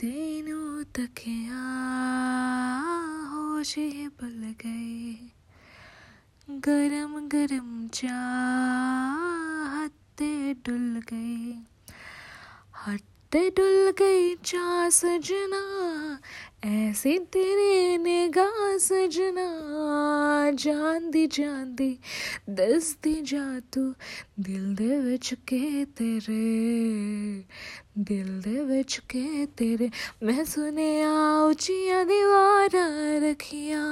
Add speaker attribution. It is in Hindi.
Speaker 1: तेनू तकिया होश ही भुल गए गरम गरम चा हते डुल गई हते डुल गई चा सजना ऐसे तेरे निगाह सजना जान दी जान दी दस दी जा तू, दिल दे विच के तेरे, दिल दे विच के तेरे। मैं सुने आ उचिया दीवारा रखिया